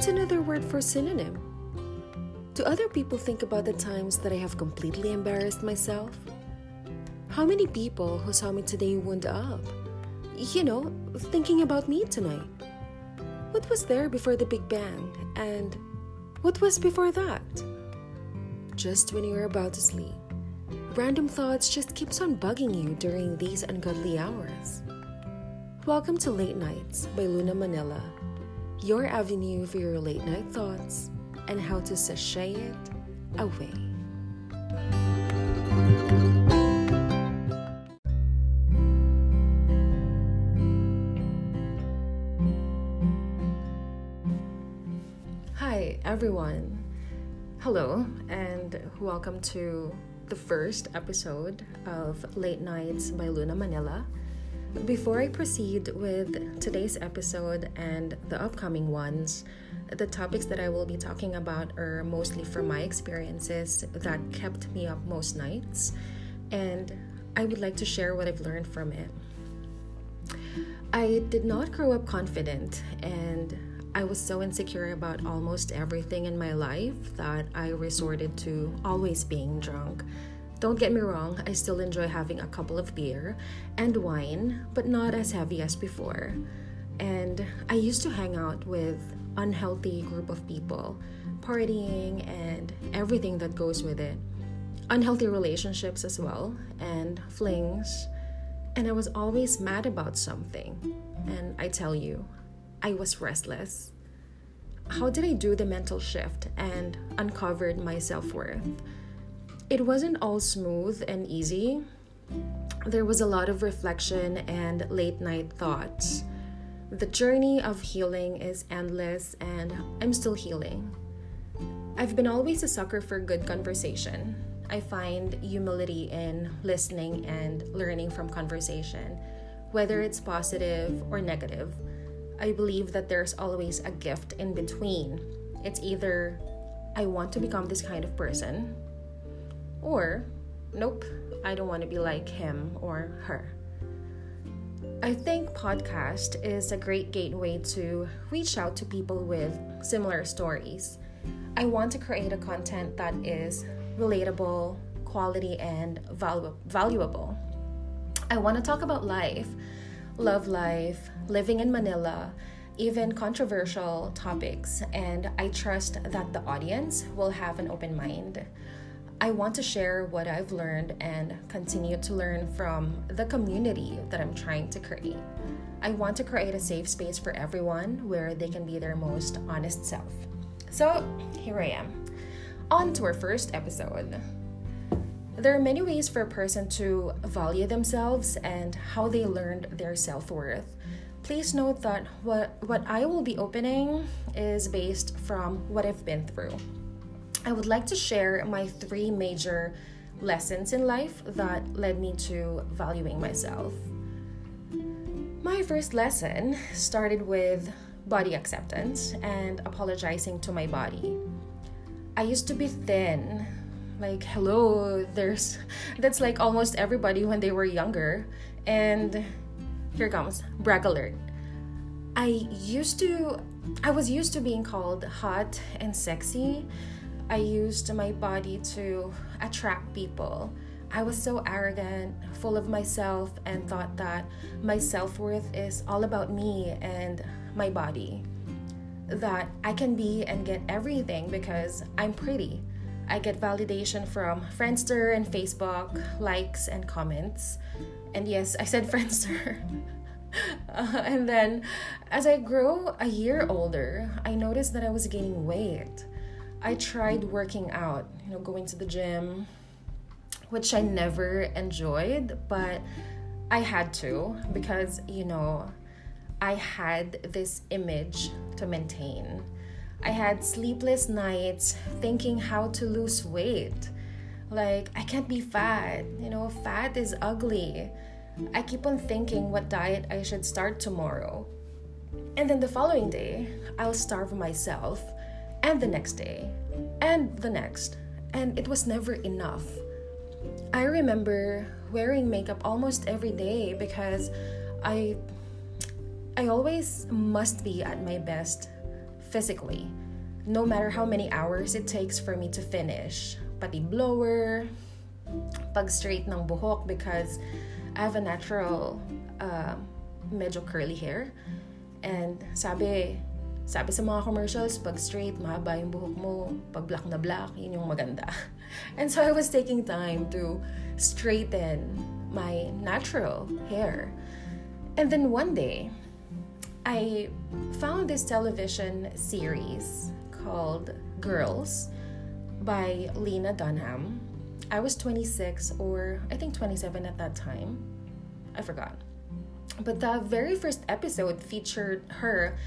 What's another word for synonym? Do other people think about the times that I have completely embarrassed myself? How many people who saw me today wound up? You know, thinking about me tonight. What was there before the Big Bang? And what was before that? Just when you're about to sleep, random thoughts just keeps on bugging you during these ungodly hours. Welcome to Late Nights by Luna Manila, your avenue for your late night thoughts and how to sashay it away. Hi, everyone. Hello, and welcome to the first episode of Late Nights by Luna Manila. Before I proceed with today's episode and the upcoming ones, the topics that I will be talking about are mostly from my experiences that kept me up most nights, and I would like to share what I've learned from it. I did not grow up confident, and I was so insecure about almost everything in my life that I resorted to always being drunk. Don't get me wrong, I still enjoy having a couple of beer and wine, but not as heavy as before. And I used to hang out with unhealthy group of people, partying and everything that goes with it. Unhealthy relationships as well, and flings. And I was always mad about something. And I tell you, I was restless. How did I do the mental shift and uncovered my self worth? It wasn't all smooth and easy. There was a lot of reflection and late night thoughts. The journey of healing is endless, and I'm still healing. I've been always a sucker for good conversation. I find humility in listening and learning from conversation, whether it's positive or negative. I believe that there's always a gift in between. It's either I want to become this kind of person, or nope, I don't want to be like him or her. I think podcast is a great gateway to reach out to people with similar stories. I want to create a content that is relatable, quality, and valu- valuable. I want to talk about life, love life, living in Manila, even controversial topics, and I trust that the audience will have an open mind. I want to share what I've learned and continue to learn from the community that I'm trying to create. I want to create a safe space for everyone where they can be their most honest self. So, here I am. On to our first episode. There are many ways for a person to value themselves and how they learned their self worth. Please note that what, what I will be opening is based from what I've been through. I would like to share my three major lessons in life that led me to valuing myself. My first lesson started with body acceptance and apologizing to my body. I used to be thin. Like, hello, there's that's like almost everybody when they were younger. And here comes brag alert. I used to I was used to being called hot and sexy I used my body to attract people. I was so arrogant, full of myself, and thought that my self worth is all about me and my body. That I can be and get everything because I'm pretty. I get validation from Friendster and Facebook, likes and comments. And yes, I said Friendster. uh, and then, as I grow a year older, I noticed that I was gaining weight. I tried working out, you know, going to the gym, which I never enjoyed, but I had to because, you know, I had this image to maintain. I had sleepless nights thinking how to lose weight. Like, I can't be fat, you know, fat is ugly. I keep on thinking what diet I should start tomorrow. And then the following day, I'll starve myself and the next day, and the next, and it was never enough. I remember wearing makeup almost every day because I I always must be at my best physically. No matter how many hours it takes for me to finish. Pati blower, pag straight ng buhok because I have a natural uh, medyo curly hair. And sabi, sabi sa mga commercials, pag straight, mahaba yung buhok mo. Pag black na black, yun yung maganda. And so I was taking time to straighten my natural hair. And then one day, I found this television series called Girls by Lena Dunham. I was 26 or I think 27 at that time. I forgot. But the very first episode featured her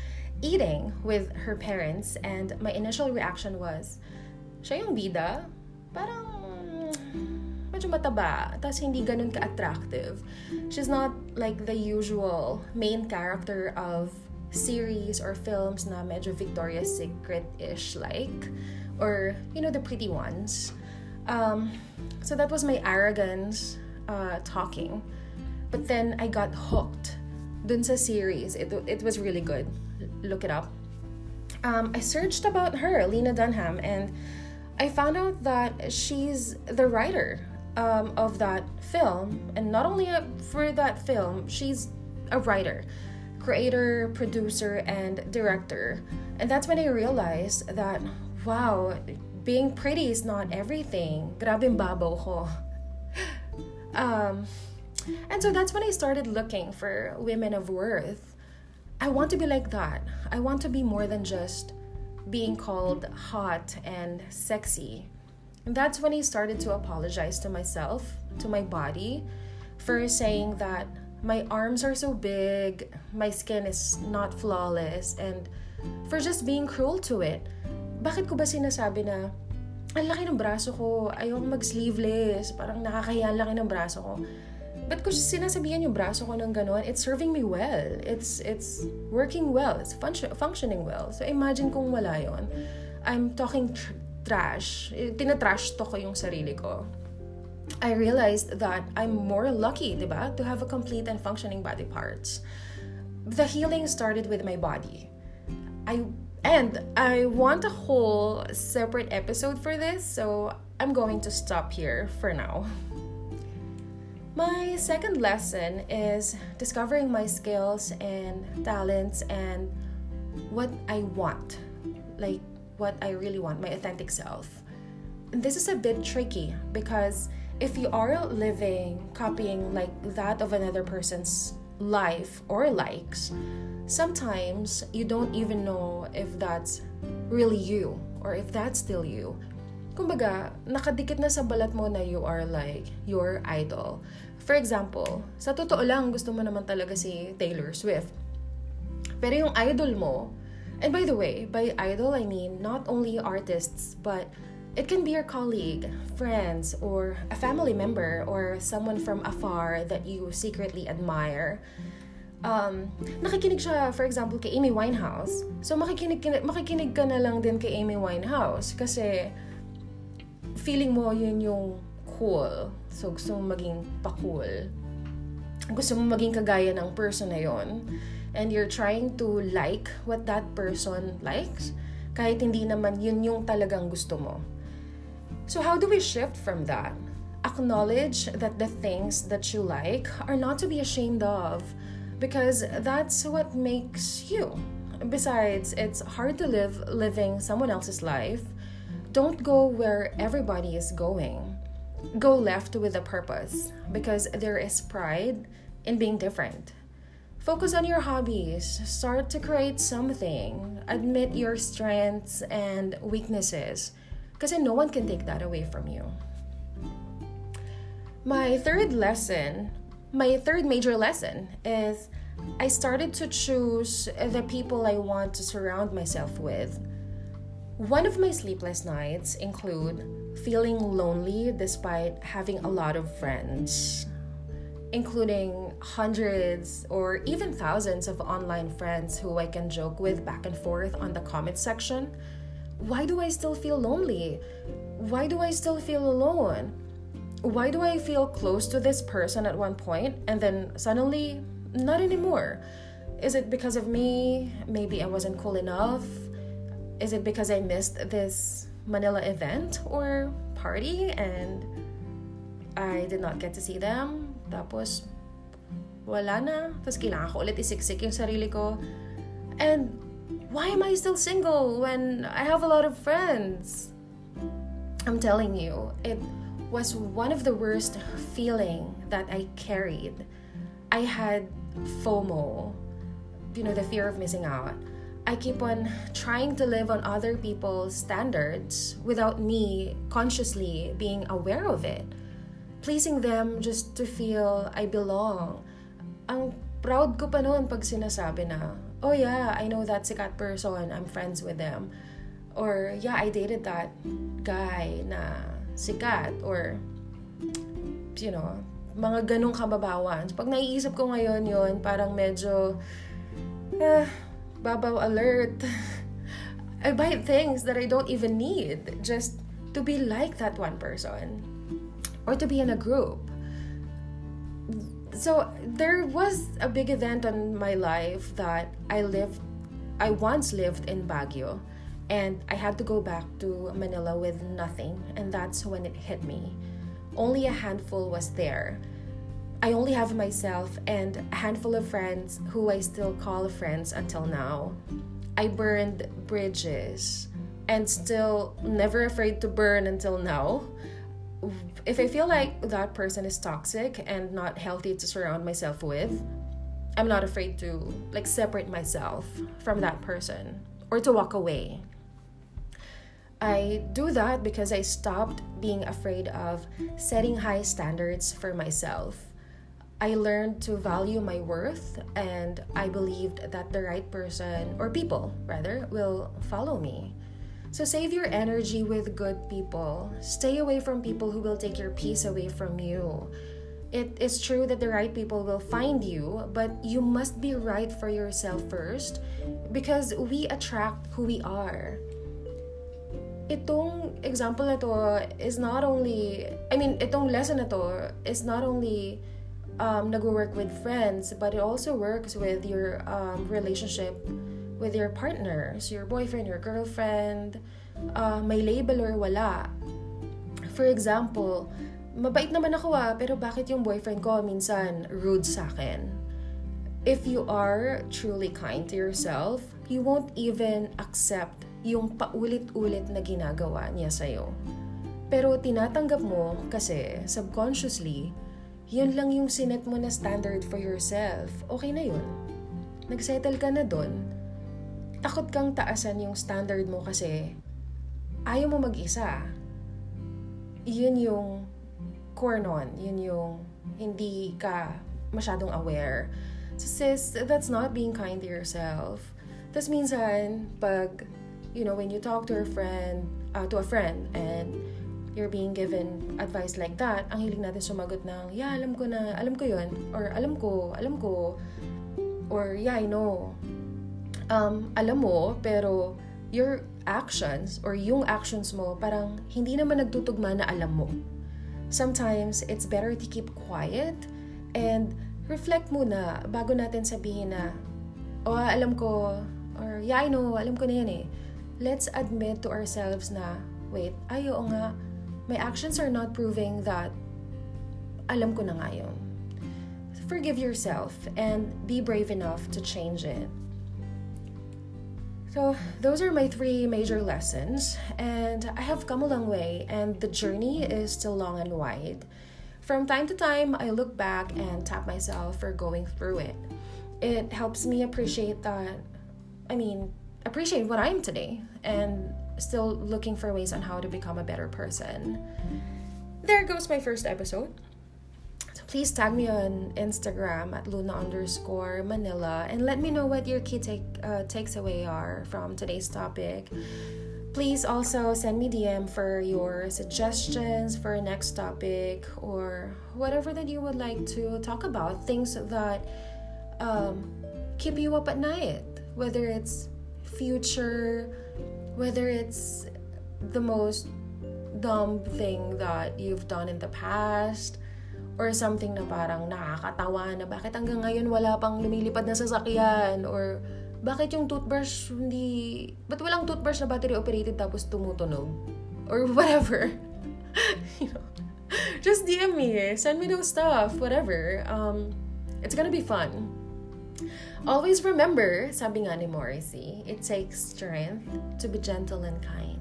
eating with her parents and my initial reaction was, siya yung bida? Parang medyo mataba, tapos hindi ganun ka-attractive. She's not like the usual main character of series or films na medyo Victoria's Secret-ish like or you know the pretty ones. Um, so that was my arrogance uh, talking. But then I got hooked dun sa series. It, it was really good. Look it up. Um, I searched about her, Lena Dunham, and I found out that she's the writer um, of that film. And not only for that film, she's a writer creator, producer, and director. And that's when I realized that, wow, being pretty is not everything. Grabing babo ko. um, and so that's when I started looking for women of worth. I want to be like that. I want to be more than just being called hot and sexy. And that's when I started to apologize to myself, to my body, for saying that my arms are so big, my skin is not flawless, and for just being cruel to it. Bakit ko ba sinasabi na, ang laki ng braso ko, ayoko mag-sleeveless, parang nakakahiya ang laki ng braso ko. But ko sinasabihan yung braso ko ng gano'n, it's serving me well. It's it's working well. It's function, functioning well. So imagine kung wala yon. I'm talking tr- trash. Tinatrash to ko yung sarili ko. I realized that I'm more lucky, diba, to have a complete and functioning body parts. The healing started with my body. I and I want a whole separate episode for this, so I'm going to stop here for now. My second lesson is discovering my skills and talents and what I want, like what I really want, my authentic self. And this is a bit tricky because if you are living copying like that of another person's life or likes, sometimes you don't even know if that's really you or if that's still you. Kumbaga, nakadikit na sa balat mo na you are like your idol. For example, sa totoo lang, gusto mo naman talaga si Taylor Swift. Pero yung idol mo, and by the way, by idol I mean not only artists, but It can be your colleague, friends, or a family member, or someone from afar that you secretly admire. Um, nakikinig siya, for example, kay Amy Winehouse. So, makikinig, makikinig ka na lang din kay Amy Winehouse kasi feeling mo yun yung cool. So, gusto mo maging pa-cool. Gusto mo maging kagaya ng person na yon And you're trying to like what that person likes kahit hindi naman yun yung talagang gusto mo. So, how do we shift from that? Acknowledge that the things that you like are not to be ashamed of because that's what makes you. Besides, it's hard to live living someone else's life. Don't go where everybody is going. Go left with a purpose because there is pride in being different. Focus on your hobbies. Start to create something. Admit your strengths and weaknesses because no one can take that away from you. My third lesson, my third major lesson is I started to choose the people I want to surround myself with. One of my sleepless nights include feeling lonely despite having a lot of friends, including hundreds or even thousands of online friends who I can joke with back and forth on the comment section why do I still feel lonely? Why do I still feel alone? Why do I feel close to this person at one point and then suddenly not anymore? Is it because of me? Maybe I wasn't cool enough? Is it because I missed this Manila event or party and I did not get to see them? Tapos, wala na. Tapos kailangan ko ulit isiksik yung sarili ko. And why am I still single when I have a lot of friends? I'm telling you, it was one of the worst feeling that I carried. I had FOMO, you know, the fear of missing out. I keep on trying to live on other people's standards without me consciously being aware of it. Pleasing them just to feel I belong. Ang proud ko pa noon pag sinasabi na, oh yeah, I know that sikat person, I'm friends with them. Or yeah, I dated that guy na sikat. Or, you know, mga ganong kababawan. Pag naiisip ko ngayon yon parang medyo, eh, babaw alert. I buy things that I don't even need just to be like that one person or to be in a group. So there was a big event on my life that I lived I once lived in Baguio and I had to go back to Manila with nothing and that's when it hit me. Only a handful was there I only have myself and a handful of friends who I still call friends until now. I burned bridges and still never afraid to burn until now. If I feel like that person is toxic and not healthy to surround myself with, I'm not afraid to like separate myself from that person or to walk away. I do that because I stopped being afraid of setting high standards for myself I learned to value my worth and I believed that the right person, or people rather, will follow me. So save your energy with good people. Stay away from people who will take your peace away from you. It is true that the right people will find you, but you must be right for yourself first because we attract who we are. Itong example na to is not only, I mean, itong lesson na to is not only um, nag-work with friends, but it also works with your um, relationship with your partners, your boyfriend, your girlfriend, uh, may label or wala. For example, mabait naman ako ah, pero bakit yung boyfriend ko minsan rude sa akin? If you are truly kind to yourself, you won't even accept yung paulit-ulit na ginagawa niya sa'yo. Pero tinatanggap mo kasi subconsciously yun lang yung sinet mo na standard for yourself, okay na yun. Nagsettle ka na doon. Takot kang taasan yung standard mo kasi ayaw mo mag-isa. Yun yung core nun. Yun yung hindi ka masyadong aware. So sis, that's not being kind to yourself. Tapos minsan, pag, you know, when you talk to a friend, uh, to a friend, and you're being given advice like that, ang hiling natin sumagot ng, yeah, alam ko na, alam ko yun, or alam ko, alam ko, or yeah, I know. Um, alam mo, pero your actions, or yung actions mo, parang hindi naman nagtutugma na alam mo. Sometimes, it's better to keep quiet and reflect muna bago natin sabihin na, oh, alam ko, or yeah, I know, alam ko na yan eh. Let's admit to ourselves na, wait, ayo nga, my actions are not proving that alam ko na nga. Forgive yourself and be brave enough to change it. So, those are my three major lessons, and I have come a long way, and the journey is still long and wide. From time to time, I look back and tap myself for going through it. It helps me appreciate that, I mean, appreciate what I am today and still looking for ways on how to become a better person. There goes my first episode. So please tag me on Instagram at Luna underscore Manila and let me know what your key take uh, takes away are from today's topic. Please also send me DM for your suggestions for next topic or whatever that you would like to talk about. Things that um, keep you up at night, whether it's future whether it's the most dumb thing that you've done in the past or something na parang nakakatawa na bakit hanggang ngayon wala pang lumilipad na sasakyan or bakit yung toothbrush hindi, ba't walang toothbrush na battery operated tapos tumutunog? Or whatever. you know, just DM me, send me those stuff, whatever. Um, it's gonna be fun. Always remember, sabi nga ni Morrissey, it takes strength to be gentle and kind.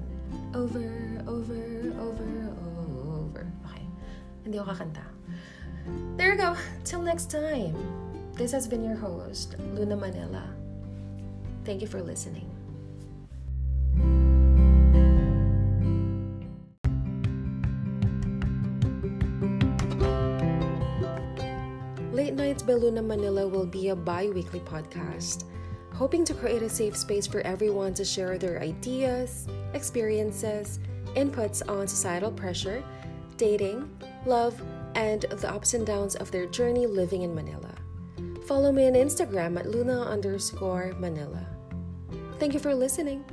Over, over, over, over. Okay. Hindi ako kakanta. There you go. Till next time. This has been your host, Luna Manila. Thank you for listening. Nights by Luna Manila will be a bi weekly podcast, hoping to create a safe space for everyone to share their ideas, experiences, inputs on societal pressure, dating, love, and the ups and downs of their journey living in Manila. Follow me on Instagram at Luna underscore Manila. Thank you for listening.